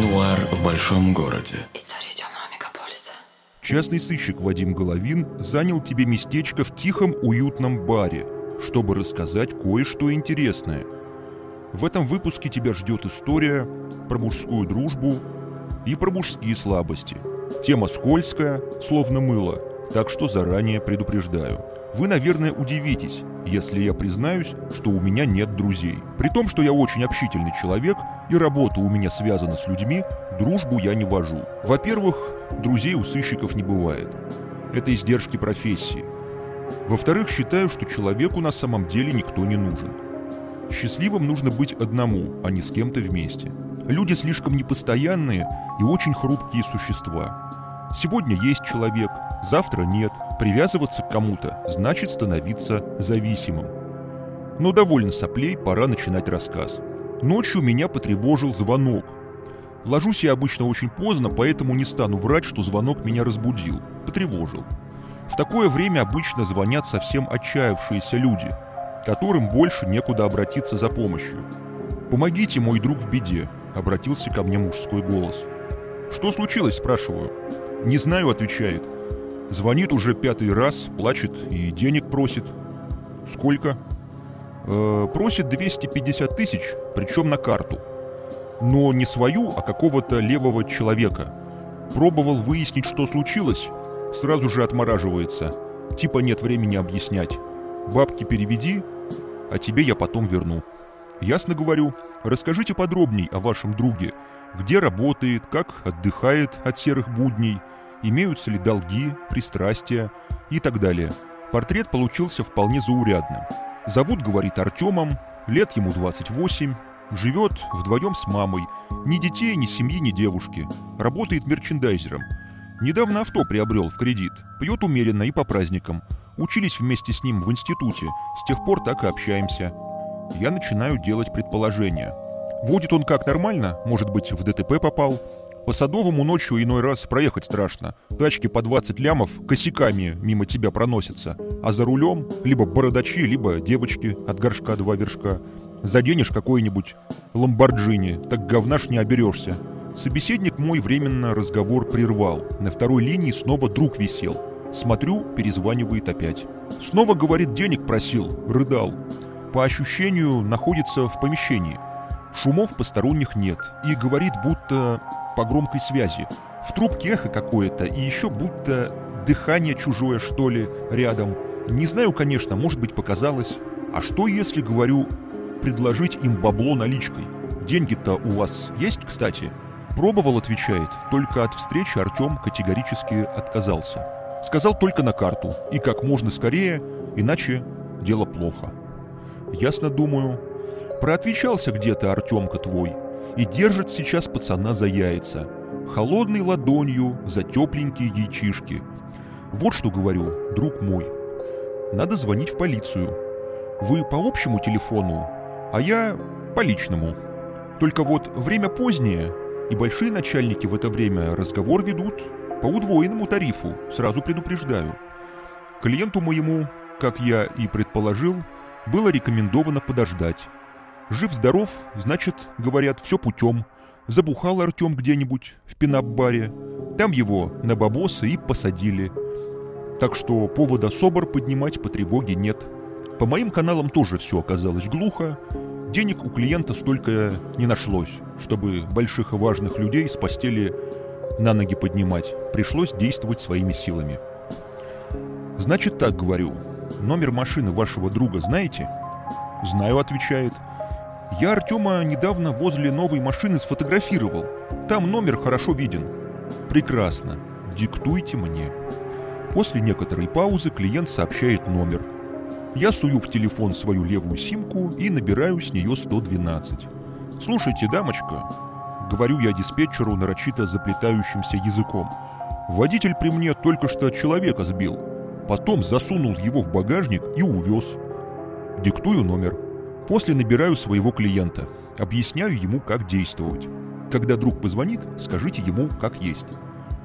Нуар в большом городе. История темного мегаполиса. Частный сыщик Вадим Головин занял тебе местечко в тихом уютном баре, чтобы рассказать кое-что интересное. В этом выпуске тебя ждет история про мужскую дружбу и про мужские слабости. Тема скользкая, словно мыло, так что заранее предупреждаю. Вы, наверное, удивитесь, если я признаюсь, что у меня нет друзей. При том, что я очень общительный человек и работа у меня связана с людьми, дружбу я не вожу. Во-первых, друзей у сыщиков не бывает. Это издержки профессии. Во-вторых, считаю, что человеку на самом деле никто не нужен. Счастливым нужно быть одному, а не с кем-то вместе. Люди слишком непостоянные и очень хрупкие существа. Сегодня есть человек, завтра нет. Привязываться к кому-то значит становиться зависимым. Но довольно соплей, пора начинать рассказ. Ночью меня потревожил звонок. Ложусь я обычно очень поздно, поэтому не стану врать, что звонок меня разбудил. Потревожил. В такое время обычно звонят совсем отчаявшиеся люди, которым больше некуда обратиться за помощью. «Помогите, мой друг в беде», — обратился ко мне мужской голос. «Что случилось?» — спрашиваю. «Не знаю», — отвечает. Звонит уже пятый раз, плачет и денег просит. Сколько? Э, просит 250 тысяч, причем на карту. Но не свою, а какого-то левого человека. Пробовал выяснить, что случилось, сразу же отмораживается. Типа нет времени объяснять. Бабки переведи, а тебе я потом верну. Ясно говорю, расскажите подробней о вашем друге. Где работает, как отдыхает от серых будней – имеются ли долги, пристрастия и так далее. Портрет получился вполне заурядным. Зовут, говорит, Артемом, лет ему 28, живет вдвоем с мамой, ни детей, ни семьи, ни девушки, работает мерчендайзером. Недавно авто приобрел в кредит, пьет умеренно и по праздникам. Учились вместе с ним в институте, с тех пор так и общаемся. Я начинаю делать предположения. Водит он как нормально, может быть, в ДТП попал, по Садовому ночью иной раз проехать страшно. Тачки по 20 лямов косяками мимо тебя проносятся. А за рулем либо бородачи, либо девочки от горшка два вершка. Заденешь какой-нибудь ламборджини, так говнаш не оберешься. Собеседник мой временно разговор прервал. На второй линии снова друг висел. Смотрю, перезванивает опять. Снова, говорит, денег просил, рыдал. По ощущению, находится в помещении. Шумов посторонних нет. И говорит, будто по громкой связи. В трубке эхо какое-то, и еще будто дыхание чужое, что ли, рядом. Не знаю, конечно, может быть, показалось. А что, если, говорю, предложить им бабло наличкой? Деньги-то у вас есть, кстати? Пробовал, отвечает, только от встречи Артем категорически отказался. Сказал только на карту, и как можно скорее, иначе дело плохо. Ясно думаю. Проотвечался где-то Артемка твой, и держит сейчас пацана за яйца, холодной ладонью за тепленькие яйчишки. Вот что говорю, друг мой. Надо звонить в полицию. Вы по общему телефону, а я по личному. Только вот время позднее, и большие начальники в это время разговор ведут по удвоенному тарифу, сразу предупреждаю. Клиенту моему, как я и предположил, было рекомендовано подождать, Жив-здоров, значит, говорят, все путем. Забухал Артем где-нибудь в пинап-баре. Там его на бабосы и посадили. Так что повода собор поднимать по тревоге нет. По моим каналам тоже все оказалось глухо. Денег у клиента столько не нашлось, чтобы больших и важных людей с постели на ноги поднимать. Пришлось действовать своими силами. Значит так говорю. Номер машины вашего друга знаете? Знаю, отвечает. Я Артема недавно возле новой машины сфотографировал. Там номер хорошо виден. Прекрасно. Диктуйте мне. После некоторой паузы клиент сообщает номер. Я сую в телефон свою левую симку и набираю с нее 112. «Слушайте, дамочка», — говорю я диспетчеру нарочито заплетающимся языком, «водитель при мне только что человека сбил, потом засунул его в багажник и увез». Диктую номер. После набираю своего клиента, объясняю ему, как действовать. Когда друг позвонит, скажите ему, как есть.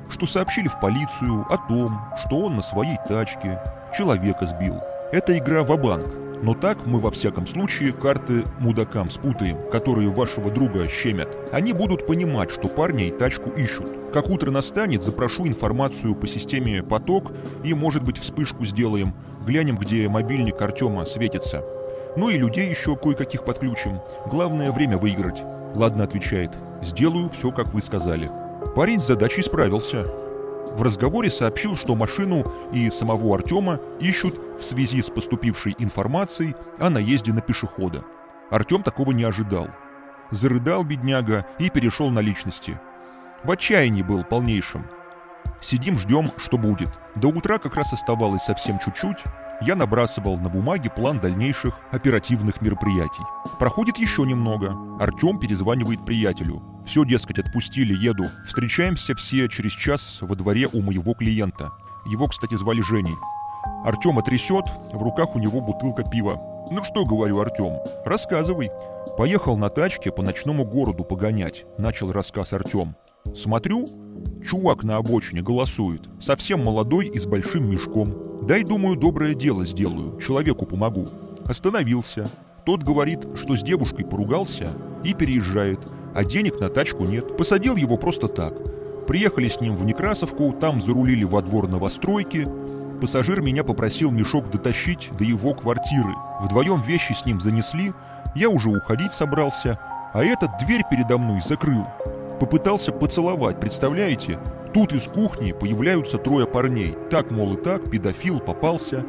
Что сообщили в полицию о том, что он на своей тачке человека сбил. Это игра в банк но так мы во всяком случае карты мудакам спутаем, которые вашего друга щемят. Они будут понимать, что парня и тачку ищут. Как утро настанет, запрошу информацию по системе «Поток» и, может быть, вспышку сделаем. Глянем, где мобильник Артема светится. Ну и людей еще кое-каких подключим. Главное время выиграть. Ладно, отвечает. Сделаю все, как вы сказали. Парень с задачей справился. В разговоре сообщил, что машину и самого Артема ищут в связи с поступившей информацией о наезде на пешехода. Артем такого не ожидал. Зарыдал бедняга и перешел на личности. В отчаянии был полнейшим. Сидим, ждем, что будет. До утра как раз оставалось совсем чуть-чуть, я набрасывал на бумаге план дальнейших оперативных мероприятий. Проходит еще немного. Артем перезванивает приятелю. Все, дескать, отпустили, еду. Встречаемся все через час во дворе у моего клиента. Его, кстати, звали Женей. Артема трясет, в руках у него бутылка пива. «Ну что, — говорю, Артем, — рассказывай». Поехал на тачке по ночному городу погонять, начал рассказ Артем. Смотрю, чувак на обочине голосует, совсем молодой и с большим мешком. Дай, думаю, доброе дело сделаю, человеку помогу. Остановился. Тот говорит, что с девушкой поругался и переезжает, а денег на тачку нет. Посадил его просто так. Приехали с ним в Некрасовку, там зарулили во двор новостройки. Пассажир меня попросил мешок дотащить до его квартиры. Вдвоем вещи с ним занесли, я уже уходить собрался, а этот дверь передо мной закрыл. Попытался поцеловать, представляете? Тут из кухни появляются трое парней. Так, мол, и так, педофил попался.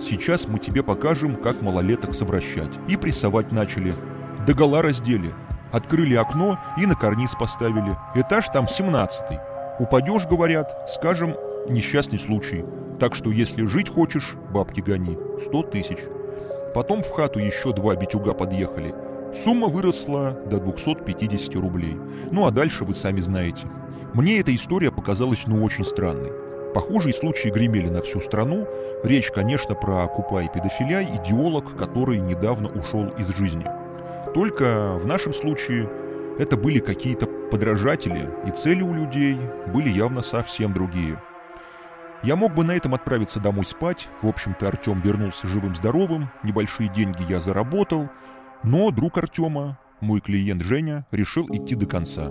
Сейчас мы тебе покажем, как малолеток совращать. И прессовать начали. Догола раздели. Открыли окно и на карниз поставили. Этаж там 17 Упадешь, говорят, скажем, несчастный случай. Так что если жить хочешь, бабки гони. 100 тысяч. Потом в хату еще два битюга подъехали. Сумма выросла до 250 рублей. Ну а дальше вы сами знаете. Мне эта история показалась ну очень странной. Похожие случаи гремели на всю страну. Речь, конечно, про Купа и педофиля, идеолог, который недавно ушел из жизни. Только в нашем случае это были какие-то подражатели, и цели у людей были явно совсем другие. Я мог бы на этом отправиться домой спать, в общем-то Артем вернулся живым-здоровым, небольшие деньги я заработал, но друг Артема, мой клиент Женя, решил идти до конца.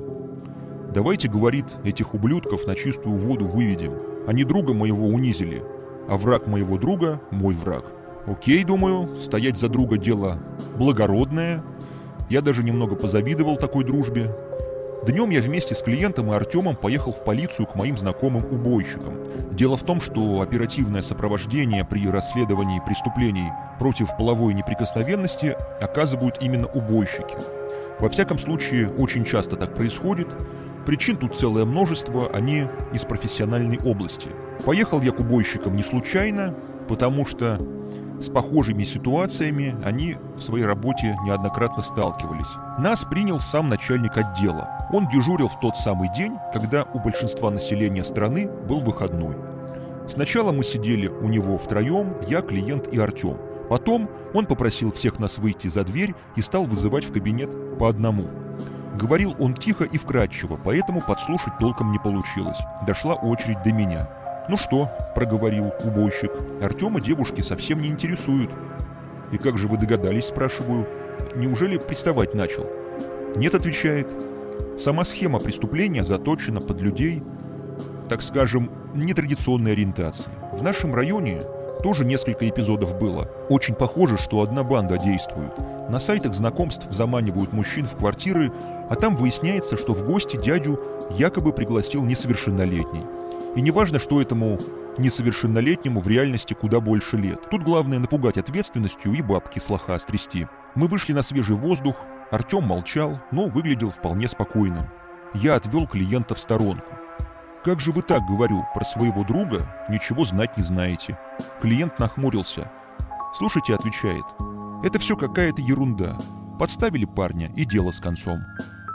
Давайте, говорит, этих ублюдков на чистую воду выведем. Они друга моего унизили, а враг моего друга – мой враг. Окей, думаю, стоять за друга дело благородное. Я даже немного позавидовал такой дружбе. Днем я вместе с клиентом и Артемом поехал в полицию к моим знакомым убойщикам. Дело в том, что оперативное сопровождение при расследовании преступлений против половой неприкосновенности оказывают именно убойщики. Во всяком случае, очень часто так происходит, Причин тут целое множество, они из профессиональной области. Поехал я к убойщикам не случайно, потому что с похожими ситуациями они в своей работе неоднократно сталкивались. Нас принял сам начальник отдела. Он дежурил в тот самый день, когда у большинства населения страны был выходной. Сначала мы сидели у него втроем, я, клиент и Артем. Потом он попросил всех нас выйти за дверь и стал вызывать в кабинет по одному. Говорил он тихо и вкрадчиво, поэтому подслушать толком не получилось. Дошла очередь до меня. «Ну что?» – проговорил убойщик. «Артема девушки совсем не интересуют». «И как же вы догадались?» – спрашиваю. «Неужели приставать начал?» «Нет», – отвечает. «Сама схема преступления заточена под людей, так скажем, нетрадиционной ориентации. В нашем районе тоже несколько эпизодов было. Очень похоже, что одна банда действует. На сайтах знакомств заманивают мужчин в квартиры, а там выясняется, что в гости дядю якобы пригласил несовершеннолетний. И неважно, что этому несовершеннолетнему в реальности куда больше лет. Тут главное напугать ответственностью и бабки с лоха стрясти. Мы вышли на свежий воздух, Артем молчал, но выглядел вполне спокойным. Я отвел клиента в сторонку. «Как же вы так, говорю, про своего друга ничего знать не знаете?» Клиент нахмурился. «Слушайте», — отвечает, — «это все какая-то ерунда. Подставили парня, и дело с концом.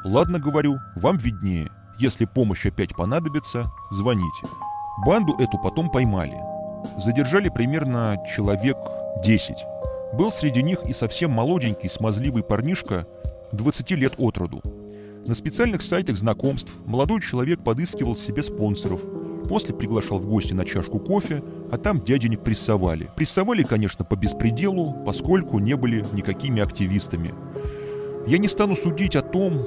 Ладно, говорю, вам виднее. Если помощь опять понадобится, звоните. Банду эту потом поймали. Задержали примерно человек 10. Был среди них и совсем молоденький, смазливый парнишка 20 лет от роду. На специальных сайтах знакомств молодой человек подыскивал себе спонсоров, после приглашал в гости на чашку кофе, а там дяденек прессовали. Прессовали, конечно, по беспределу, поскольку не были никакими активистами. Я не стану судить о том,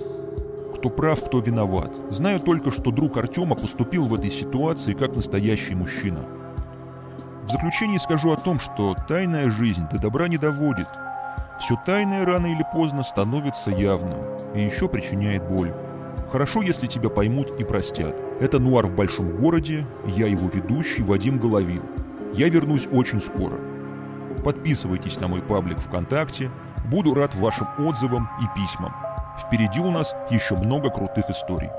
кто прав, кто виноват. Знаю только, что друг Артема поступил в этой ситуации как настоящий мужчина. В заключение скажу о том, что тайная жизнь до добра не доводит. Все тайное рано или поздно становится явным и еще причиняет боль. Хорошо, если тебя поймут и простят. Это «Нуар в большом городе», я его ведущий Вадим Головин. Я вернусь очень скоро. Подписывайтесь на мой паблик ВКонтакте, буду рад вашим отзывам и письмам. Впереди у нас еще много крутых историй.